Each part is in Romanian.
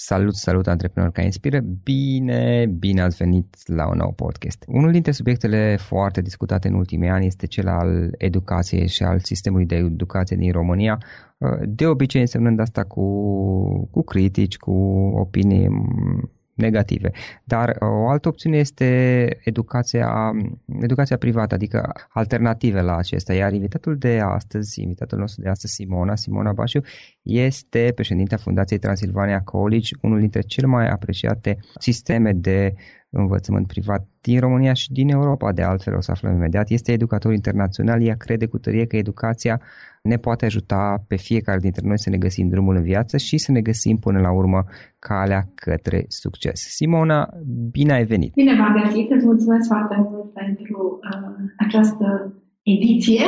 Salut, salut antreprenori care inspiră! Bine, bine ați venit la un nou podcast. Unul dintre subiectele foarte discutate în ultimii ani este cel al educației și al sistemului de educație din România, de obicei însemnând asta cu, cu critici, cu opinii negative. Dar uh, o altă opțiune este educația, educația privată, adică alternative la acesta. Iar invitatul de astăzi, invitatul nostru de astăzi, Simona, Simona Bașiu, este președintea Fundației Transilvania College, unul dintre cele mai apreciate sisteme de învățământ privat din România și din Europa, de altfel o să aflăm imediat. Este educator internațional, ea crede cu tărie că educația ne poate ajuta pe fiecare dintre noi să ne găsim drumul în viață și să ne găsim până la urmă calea către succes. Simona, bine ai venit! Bine v-am găsit, îți mulțumesc foarte mult pentru uh, această ediție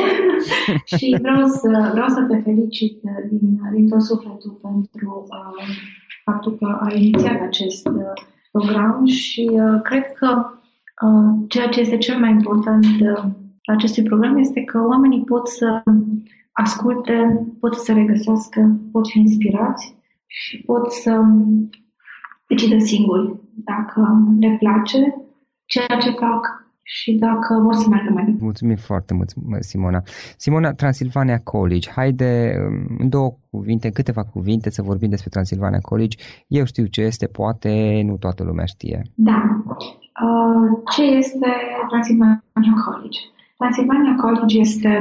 și vreau să, vreau să te felicit din, din tot sufletul pentru uh, faptul că ai inițiat acest uh, program și uh, cred că uh, ceea ce este cel mai important uh, la acestui program este că oamenii pot să asculte, pot să se regăsească, pot fi inspirați și pot să decidă singuri dacă le place ceea ce fac și dacă vor să meargă mai departe. Mulțumim foarte mult, Simona. Simona, Transilvania College. Haide, um, în două cuvinte, în câteva cuvinte să vorbim despre Transilvania College. Eu știu ce este, poate nu toată lumea știe. Da. Uh, ce este Transilvania College? Transilvania College este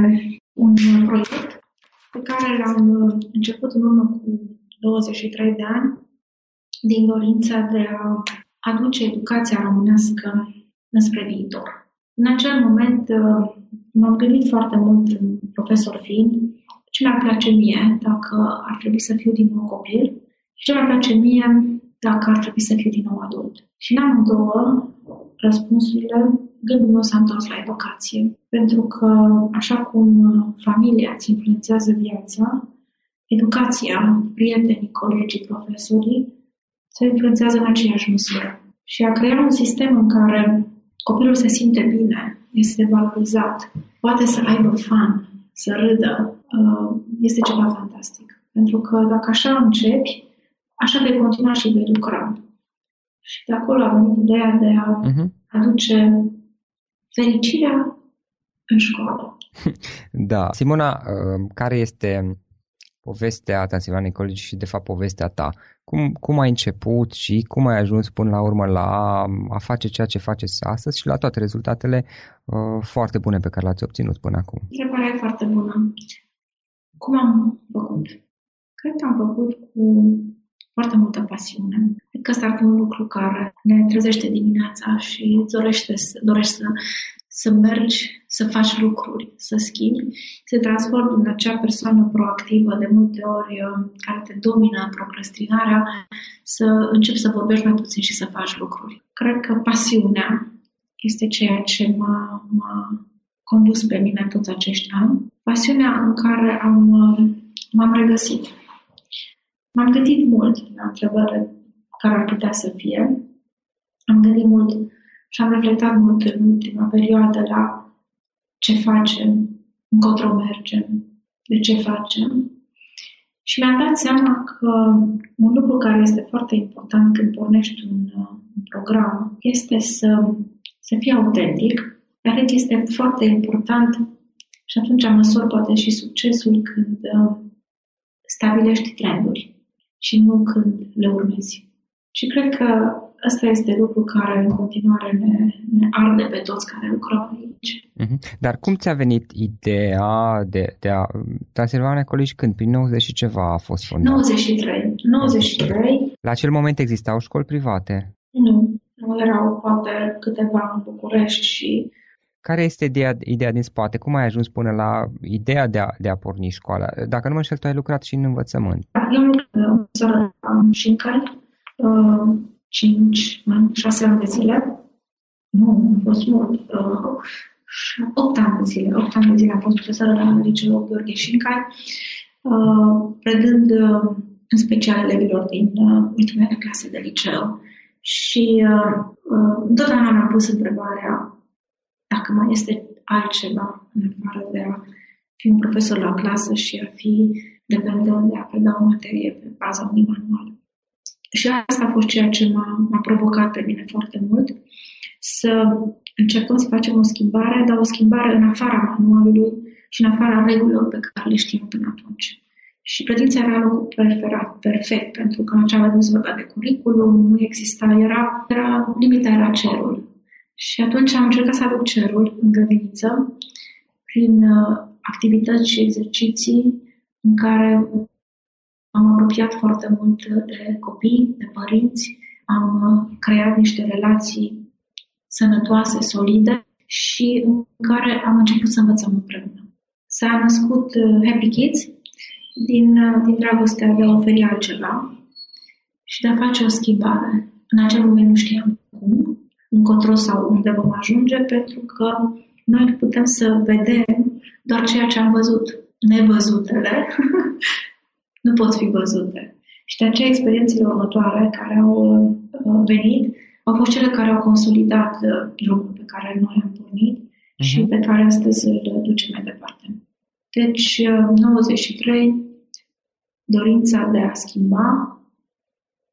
un proiect pe care l-am uh, început în urmă cu 23 de ani din dorința de a aduce educația românească înspre viitor. În acel moment uh, m-am gândit foarte mult, profesor fiind, ce mi-ar place mie dacă ar trebui să fiu din nou copil și ce mi-ar place mie dacă ar trebui să fiu din nou adult. Și în amândouă răspunsurile, gândul meu s-a întors la educație. Pentru că, așa cum familia îți influențează viața, educația, prietenii, colegii, profesorii, se influențează în aceeași măsură. Și a crea un sistem în care copilul se simte bine, este valorizat, poate să aibă fan, să râdă, uh, este ceva fantastic. Pentru că dacă așa începi, așa vei continua și vei lucra. Și de acolo a venit ideea de a uh-huh. aduce fericirea în școală. Da. Simona, uh, care este povestea Transilvaniei College și, de fapt, povestea ta. Cum, cum ai început și cum ai ajuns până la urmă la a face ceea ce faceți astăzi și la toate rezultatele uh, foarte bune pe care le-ați obținut până acum? Întrebarea e foarte bună. Cum am făcut? Cred că am făcut cu foarte multă pasiune. Cred că ăsta ar fi un lucru care ne trezește dimineața și dorește, dorește să să mergi, să faci lucruri, să schimbi, să te transformi în acea persoană proactivă, de multe ori uh, care te domină procrastinarea, să începi să vorbești mai puțin și să faci lucruri. Cred că pasiunea este ceea ce m-a, m-a condus pe mine toți acești ani. Pasiunea în care am, uh, m-am regăsit. M-am gândit mult la întrebările care ar putea să fie. Am gândit mult și am reflectat mult în ultima perioadă la ce facem, încotro mergem, de ce facem. Și mi-am dat seama că un lucru care este foarte important când pornești un, un program este să, să fii autentic, dar este foarte important și atunci măsor poate și succesul când uh, stabilești trenduri și nu când le urmezi. Și cred că Asta este lucru care în continuare ne, ne arde pe toți care lucrăm aici. Uh-huh. Dar cum ți-a venit ideea de, de a... Transilvania College când? Prin 90 și ceva a fost fondat? 93. 93. La acel moment existau școli private? Nu. Nu erau poate câteva în București și care este ideea, ideea din spate? Cum ai ajuns până la ideea de a, de a porni școala? Dacă nu mă înșel, tu ai lucrat și în învățământ. Eu am lucrat în Șincări, uh, 5, 6 ani de zile. Nu, a fost mult. Uh, 8 ani de zile. 8 ani de zile am fost profesoră la liceul Gheorghe Șincai, uh, predând uh, în special elevilor din uh, ultimele clase de liceu. Și uh, uh, întotdeauna mi-am pus întrebarea dacă mai este altceva în afară de a fi un profesor la clasă și a fi dependent de a preda o materie pe baza unui manual. Și asta a fost ceea ce m-a, m-a provocat pe mine foarte mult, să încercăm să facem o schimbare, dar o schimbare în afara manualului și în afara regulilor pe care le știam până atunci. Și credința era locul preferat, perfect, pentru că în acea vreme se vorbea de curriculum, nu exista, era, era, limita era cerul. Și atunci am încercat să aduc cerul în grădiniță prin uh, activități și exerciții în care am apropiat foarte mult de copii, de părinți, am uh, creat niște relații sănătoase, solide și în care am început să învățăm împreună. S-a născut uh, Happy Kids din, uh, din dragostea de a oferi altceva și de a face o schimbare. În acel moment nu știam cum, încotro sau unde vom ajunge, pentru că noi putem să vedem doar ceea ce am văzut, nevăzutele, nu pot fi văzute. Și de aceea experiențele următoare care au uh, venit au fost cele care au consolidat uh, drumul pe care noi am pornit uh-huh. și pe care astăzi îl ducem mai departe. Deci, 93, uh, dorința de a schimba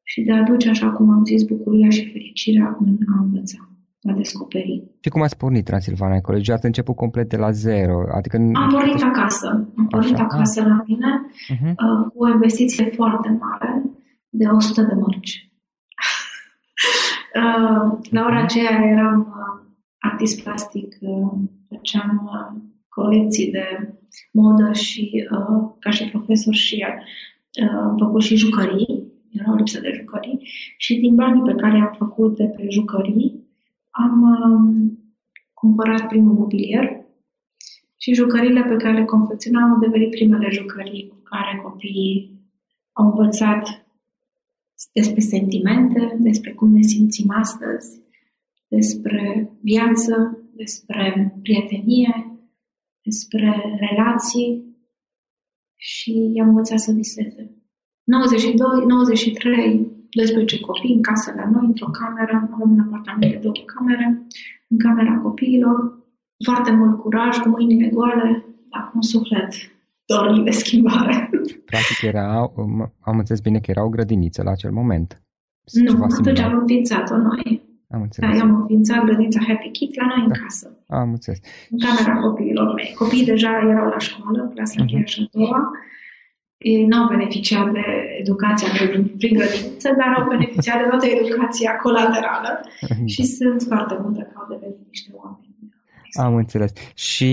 și de a aduce, așa cum am zis, bucuria și fericirea în a învăța, a descoperi. Și cum ați pornit Transilvania College? Ați început complet de la zero? Adică am pornit acasă. Am pornit așa, acasă la mine uh-huh. uh, cu o investiție foarte mare de 100 de mărci. uh, la ora aceea eram uh, artist plastic, uh, făceam uh, colecții de modă și uh, ca și profesor și uh, am făcut și jucării era o lipsă de jucării și din banii pe care i-am făcut de pe jucării am uh, cumpărat primul mobilier și jucăriile pe care le confecționam au devenit primele jucării cu care copiii au învățat despre sentimente, despre cum ne simțim astăzi, despre viață, despre prietenie, despre relații și i-am învățat să viseze. 92, 93, 12 copii în casă la noi, într-o cameră, avem un apartament de două camere, în camera copiilor, foarte mult curaj, cu mâinile goale, dar cu un suflet dornic de schimbare. Practic era, am înțeles bine că era o grădiniță la acel moment. Nu, atunci am înființat-o noi. Am înțeles. Da, am înființat grădinița Happy Kids la noi da. în casă. Am înțeles. În camera copiilor mei. Copiii deja erau la școală, clasa uh-huh. și a doua ei nu au beneficiat de educația prin grădiniță, dar au beneficiat de toată educația colaterală și sunt foarte multe că au devenit niște oameni. Am înțeles. Și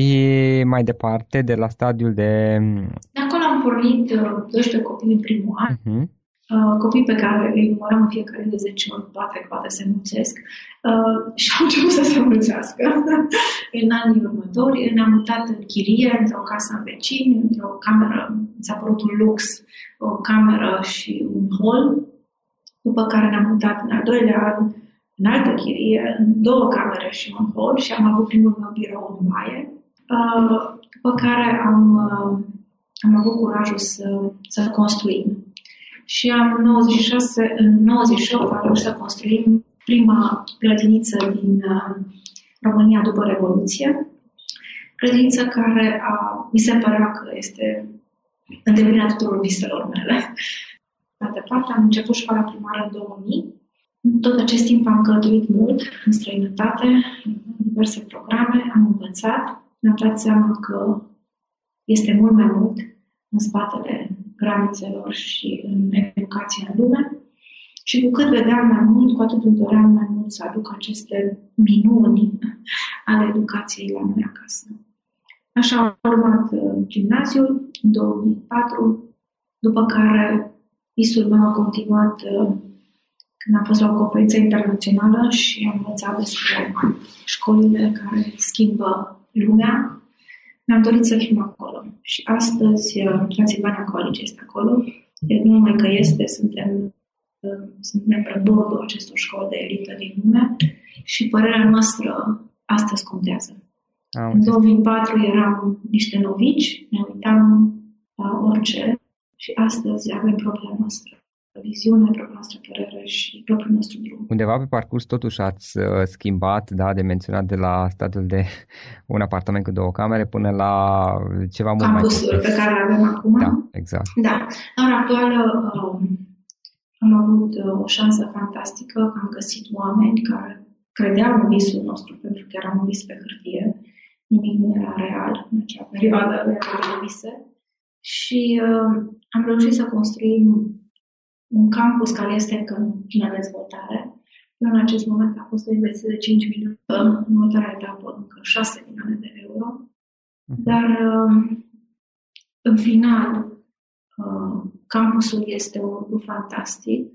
mai departe, de la stadiul de... De acolo am pornit 12 uh, copii în primul an. Uh-huh. Uh, copii pe care îi numărăm în fiecare de 10 ori, poate, poate se mulțesc, uh, și au început să se mulțească. în anii următori ne-am mutat în chirie, într-o casă în vecini, într-o cameră, s-a părut un lux, o cameră și un hol, după care ne-am mutat în al doilea an în altă chirie, în două camere și un hol și am avut primul meu birou în baie, uh, după care am, uh, am avut curajul să, să construim și am 96, în 98 am reușit să construim prima grădiniță din uh, România după Revoluție, grădiniță care a, mi se părea că este îndeplinirea tuturor viselor mele. Mai departe, am început școala primară în 2000. În tot acest timp am călătorit mult în străinătate, în diverse programe, am învățat, mi-am dat seama că este mult mai mult în spatele granițelor și în educația în lume. Și cu cât vedeam mai mult, cu atât îmi doream mai mult să aduc aceste minuni ale educației la noi acasă. Așa am urmat uh, gimnaziul în 2004, după care visul meu a continuat uh, când am fost la o conferință internațională și am învățat despre școlile care schimbă lumea mi-am dorit să fim acolo. Și astăzi uh, Transilvania College este acolo. Deci nu numai că este, suntem, uh, suntem pe bordul acestor școli de elită din lume și părerea noastră astăzi contează. Am în 2004 eram niște novici, ne uitam la orice și astăzi avem problema noastră viziune, propria noastră părere și propriul nostru drum. Undeva pe parcurs totuși ați uh, schimbat, da, de menționat de la statul de un apartament cu două camere până la ceva mult mai complex. pe care avem acum. Da, exact. Da. La ora actuală um, am avut uh, o șansă fantastică că am găsit oameni care credeau în visul nostru, pentru că era un vis pe hârtie. Nimic nu era real în acea perioadă de vise. Și uh, am reușit să construim un campus care este încă în plină dezvoltare. În acest moment a fost o investiție de 5 milioane, în următoarea etapă încă 6 milioane de euro. Mhm. Dar, um, în final, uh, campusul este un lucru fantastic.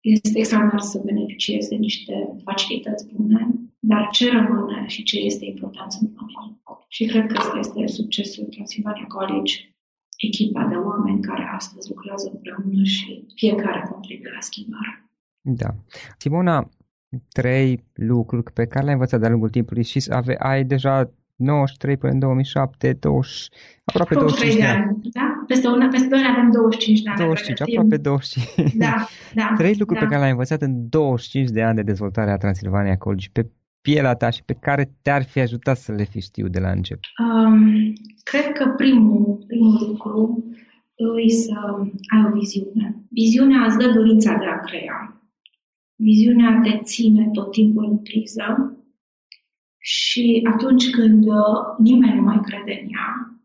Este extraordinar să beneficieze de niște facilități bune, dar ce rămâne și ce este important sunt oamenii. Și cred că asta este succesul Transilvania College echipa de oameni care astăzi lucrează împreună și fiecare contribuie la schimbare. Da. Simona, trei lucruri pe care le-ai învățat de-a lungul timpului și ave, ai deja 93 până în 2007, 20, aproape 25 de ani. ani. Da? Peste, una, peste 2 ani avem 25 de ani. 25, aproape 25. Da, da. Trei lucruri da. pe care le-ai învățat în 25 de ani de dezvoltare a Transilvania College pe pielea ta și pe care te-ar fi ajutat să le fi știu de la început? Um, cred că primul, primul lucru îi să ai o viziune. Viziunea îți dă dorința de a crea. Viziunea te ține tot timpul în priză și atunci când uh, nimeni nu mai crede în ea,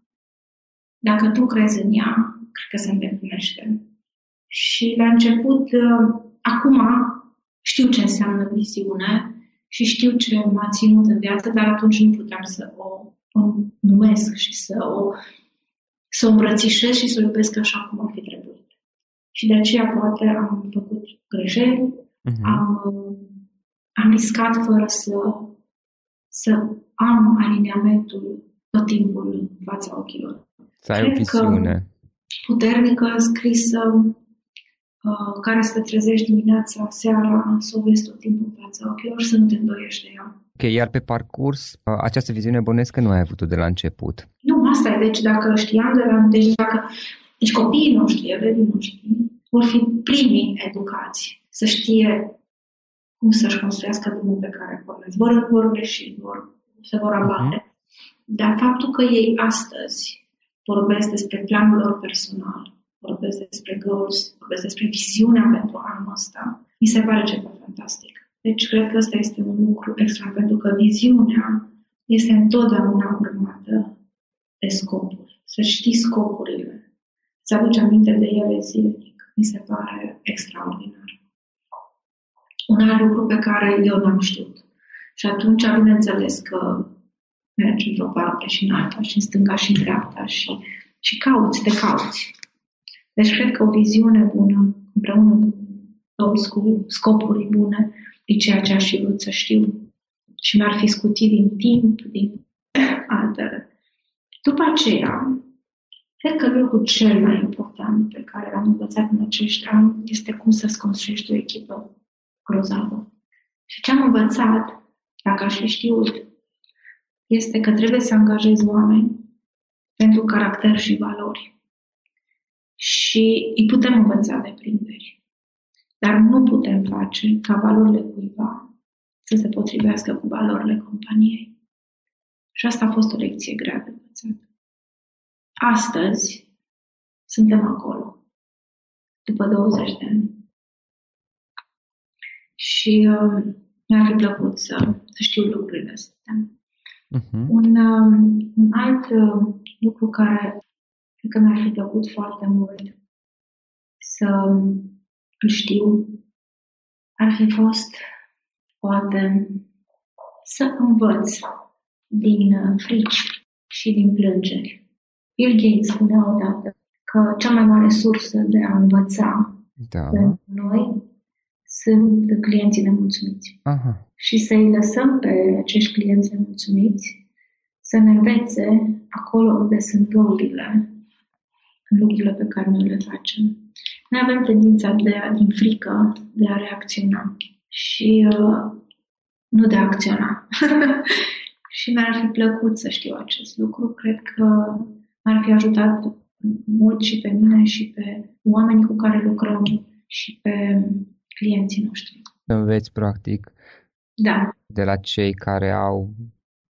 dacă tu crezi în ea, cred că se îndeplinește. Și la început, uh, acum știu ce înseamnă viziune și știu ce m-a ținut în viață, dar atunci nu puteam să o, o numesc și să o, să o îmbrățișez și să o iubesc așa cum ar fi trebuit. Și de aceea poate am făcut greșeli, uh-huh. am, am riscat fără să, să am aliniamentul tot timpul în fața ochilor. Să ai Cred o visiune. puternică, scrisă, Uh, care să te trezești dimineața, seara, să o vezi tot timpul în fața ochilor, să nu te îndoiești de ea. Ok, iar pe parcurs, uh, această viziune bănesc că nu ai avut-o de la început. Nu, asta e. Deci dacă știam de la... Deci, dacă, deci copiii noștri, elevii noștri, vor fi primii educați să știe cum să-și construiască drumul pe care pornesc. Vor, vor greși, vor, se vor abate. Uh-huh. Dar faptul că ei astăzi vorbesc despre planul lor personal, vorbesc despre goals, vorbesc despre viziunea pentru anul ăsta, mi se pare ceva fantastic. Deci cred că ăsta este un lucru extra, pentru că viziunea este întotdeauna urmată de scopuri. Să știi scopurile, să aduci aminte de ele zilnic, mi se pare extraordinar. Un alt lucru pe care eu n-am știut. Și atunci, bineînțeles că mergi într-o parte și în alta, și în stânga și în dreapta, și, și cauți, te cauți. Deci cred că o viziune bună, împreună cu scopuri bune, e ceea ce aș fi vrut să știu. Și mi-ar fi scutit din timp, din altele. După aceea, cred că lucrul cel mai important pe care l-am învățat în acești ani este cum să-ți construiești o echipă grozavă. Și ce am învățat, dacă aș fi știut, este că trebuie să angajezi oameni pentru caracter și valori și îi putem învăța de prinderi. Dar nu putem face ca valorile cuiva să se potrivească cu valorile companiei. Și asta a fost o lecție grea de învățat. Astăzi suntem acolo, după 20 de ani. Și uh, mi-ar fi plăcut să, să știu lucrurile astea. Uh-huh. Un, uh, un alt uh, lucru care Cred că mi-ar fi plăcut foarte mult să îl știu. Ar fi fost, poate, să învăț din uh, frici și din plângeri. Bill Gates spunea odată că cea mai mare sursă de a învăța da. pentru noi sunt clienții nemulțumiți. Aha. Și să-i lăsăm pe acești clienți nemulțumiți să ne învețe acolo unde sunt găurile în lucrurile pe care noi le facem. Noi avem tendința de a, din frică de a reacționa și uh, nu de a acționa. și mi-ar fi plăcut să știu acest lucru. Cred că m-ar fi ajutat mult și pe mine și pe oamenii cu care lucrăm și pe clienții noștri. Înveți, practic, da. de la cei care au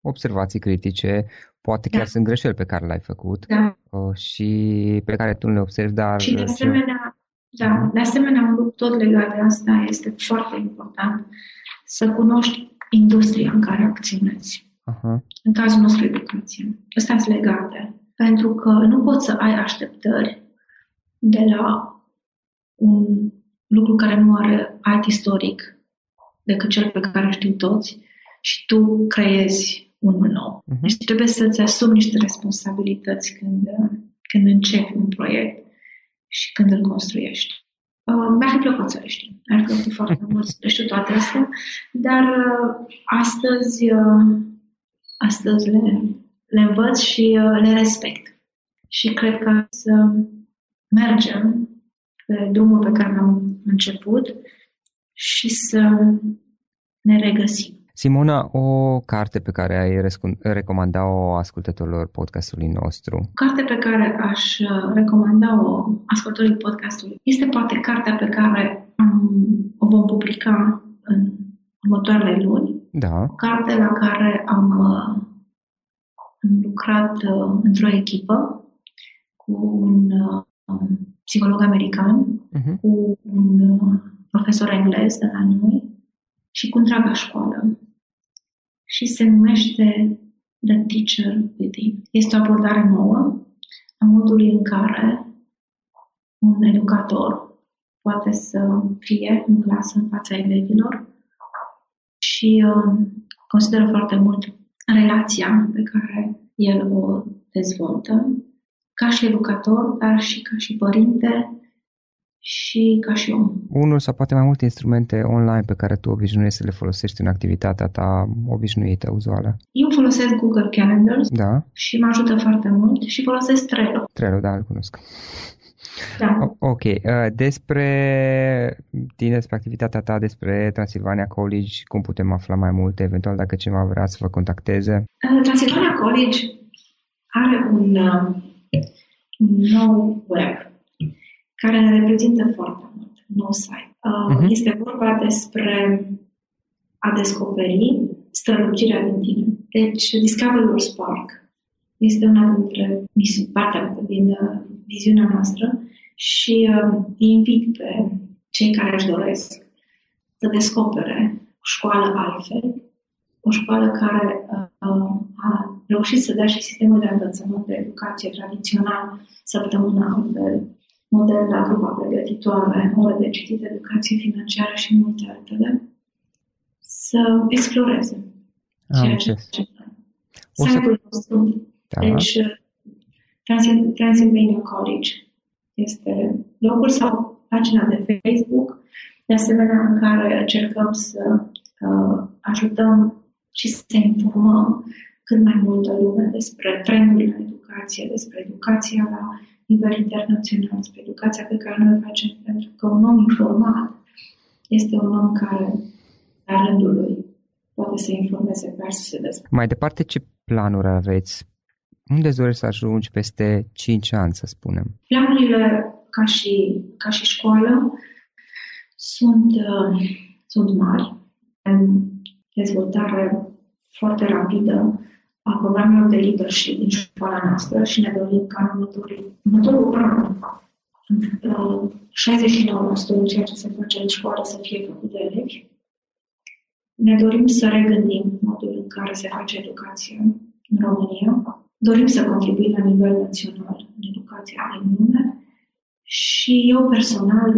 observații critice, Poate chiar da. sunt greșeli pe care le-ai făcut da. Uh, și pe care tu le observi, dar... Și de asemenea, da, de asemenea, un lucru tot legat de asta este foarte important să cunoști industria în care acționezi. Uh-huh. În cazul nostru, educație. Astea sunt legate. Pentru că nu poți să ai așteptări de la un lucru care nu are alt istoric decât cel pe care știu toți și tu creezi unul nou. Uh-huh. Deci trebuie să-ți asumi niște responsabilități când, când începi un proiect și când îl construiești. Uh, mi-ar fi plăcut să le știu. Mi-ar fi plăcut foarte mult să le știu toate astea, dar uh, astăzi, uh, astăzi le, le învăț și uh, le respect. Și cred că să mergem pe drumul pe care l-am început și să ne regăsim. Simona, o carte pe care ai recomanda-o ascultătorilor podcastului nostru? Carte pe care aș uh, recomanda-o ascultătorii podcastului este poate cartea pe care am, o vom publica în următoarele luni. Da. O carte la care am, uh, am lucrat uh, într-o echipă cu un psiholog american, uh-huh. cu un uh, profesor englez de la noi și cu întreaga școală. Și se numește The Teacher Within. Este o abordare nouă a modului în care un educator poate să fie în clasă în fața elevilor și uh, consideră foarte mult relația pe care el o dezvoltă ca și educator, dar și ca și părinte și ca și om. Unul sau poate mai multe instrumente online pe care tu obișnuiești să le folosești în activitatea ta obișnuită, uzuală? Eu folosesc Google Calendars da. și mă ajută foarte mult și folosesc Trello. Trello, da, îl cunosc. Da. Ok. Uh, despre tine, despre activitatea ta, despre Transilvania College, cum putem afla mai multe, eventual dacă cineva vrea să vă contacteze? Uh, Transilvania College are un uh, nou web care ne reprezintă foarte mult, nou site. Uh-huh. Este vorba despre a descoperi strălucirea din tine. Deci, Discover Your Spark este una dintre partea din uh, viziunea noastră și uh, îi invit pe cei care își doresc să descopere o școală altfel, o școală care uh, a reușit să dea și sistemul de învățământ de educație tradițional săptămâna altfel, model la grupa pregătitoare, ore de citit, educație financiară și multe altele, să exploreze ceea ce Site-ul nostru, da. deci Transylvania College este locul sau pagina de Facebook, de asemenea în care încercăm să uh, ajutăm și să informăm cât mai multă lume despre trendurile în educație, despre educația la nivel internațional, despre educația pe care noi o facem, pentru că un om informat este un om care, la rândul lui, poate să informeze pe să se dezvolte. Mai departe, ce planuri aveți? Unde dorești să ajungi peste 5 ani, să spunem? Planurile ca și, ca și școală sunt, uh, sunt mari. În dezvoltare foarte rapidă a programelor de leadership din școala noastră și ne dorim ca în următorul, următorul an 69% din ceea ce se face în școală să fie făcut de elevi. Ne dorim să regândim modul în care se face educație în România. Dorim să contribuim la nivel național în educația din lume și eu personal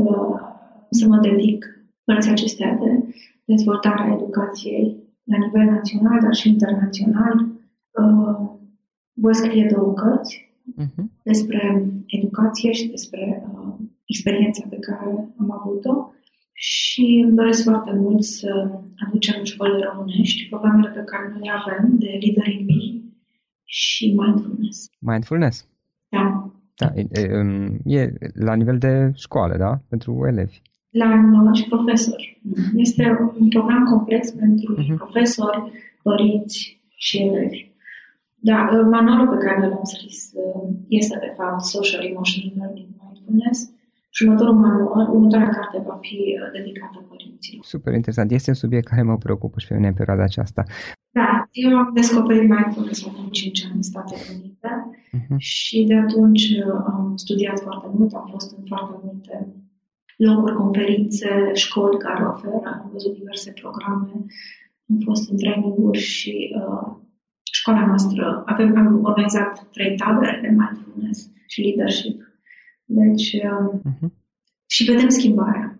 să mă dedic părții acestea de dezvoltarea educației la nivel național, dar și internațional, uh, voi scrie două cărți uh-huh. despre educație și despre uh, experiența pe care am avut-o și îmi doresc foarte mult să aducem în școlile românești programele pe care noi le avem de Leader in Me și Mindfulness. Mindfulness? Da. Da, e, e la nivel de școală, da? Pentru elevi. La noi și profesori. Este un program complex pentru uh-huh. profesori, părinți și elevi. Da, manualul pe care l-am scris uh, este, de fapt, Social Emotional Learning Mindfulness și următorul manual, următoarea carte va fi uh, dedicată părinților. Super interesant. Este un subiect care mă preocupă și pe mine în perioada aceasta. Da, eu am descoperit mindfulness acum 5 ani în Statele Unite uh-huh. și de atunci uh, am studiat foarte mult, am fost în foarte multe locuri, conferințe, școli care oferă, am văzut diverse programe, am fost în traininguri și uh, școala noastră, avem, am organizat trei tabere de mindfulness și leadership. Deci, uh-huh. și vedem schimbarea.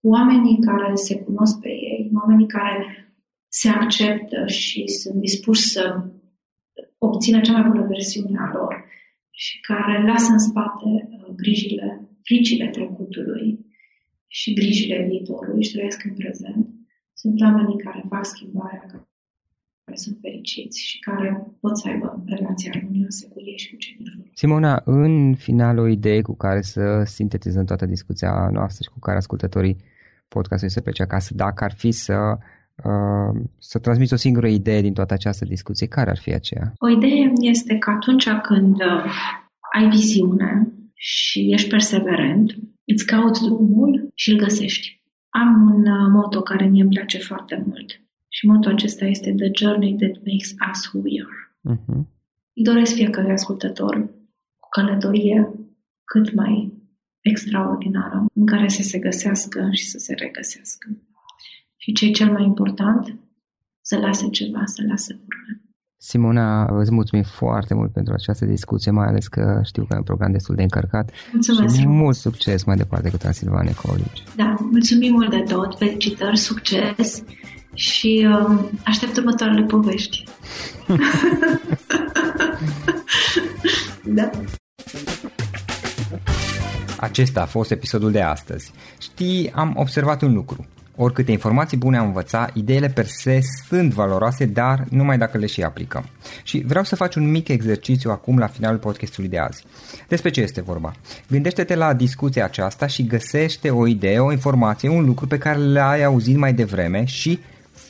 Oamenii care se cunosc pe ei, oamenii care se acceptă și sunt dispuși să obțină cea mai bună versiune a lor și care lasă în spate uh, grijile, fricile trecutului și grijile viitorului și trăiesc în prezent, sunt oamenii care fac schimbarea, care sunt fericiți și care pot să aibă relații armonioase cu ei și cu cei din jur. Simona, în final o idee cu care să sintetizăm toată discuția noastră și cu care ascultătorii podcastului să plece acasă, dacă ar fi să uh, să transmiți o singură idee din toată această discuție, care ar fi aceea? O idee este că atunci când uh, ai viziune și ești perseverent, îți cauți drumul și îl găsești. Am un uh, moto care mie îmi place foarte mult și motul acesta este The Journey That Makes Us Who We Are. Uh-huh. Îi doresc fiecare ascultător o călătorie cât mai extraordinară în care să se găsească și să se regăsească. Și ce e cel mai important? Să lase ceva, să lase urme. Simona, îți mulțumim foarte mult pentru această discuție, mai ales că știu că e un program destul de încărcat. Mulțumesc. Și mult succes mai departe cu Transilvania College. Da, mulțumim mult de tot, felicitări, succes și uh, aștept următoarele povești. da. Acesta a fost episodul de astăzi. Știi, am observat un lucru. Oricâte informații bune am învățat, ideile per se sunt valoroase, dar numai dacă le și aplicăm. Și vreau să faci un mic exercițiu acum la finalul podcastului de azi. Despre ce este vorba? Gândește-te la discuția aceasta și găsește o idee, o informație, un lucru pe care le-ai auzit mai devreme și,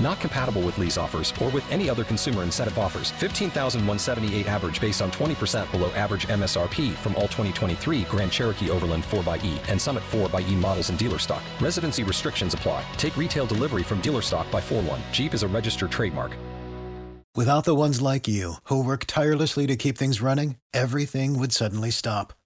Not compatible with lease offers or with any other consumer incentive offers. 15,178 average based on 20% below average MSRP from all 2023 Grand Cherokee Overland 4xE and Summit 4xE models in dealer stock. Residency restrictions apply. Take retail delivery from dealer stock by 4 1. Jeep is a registered trademark. Without the ones like you, who work tirelessly to keep things running, everything would suddenly stop.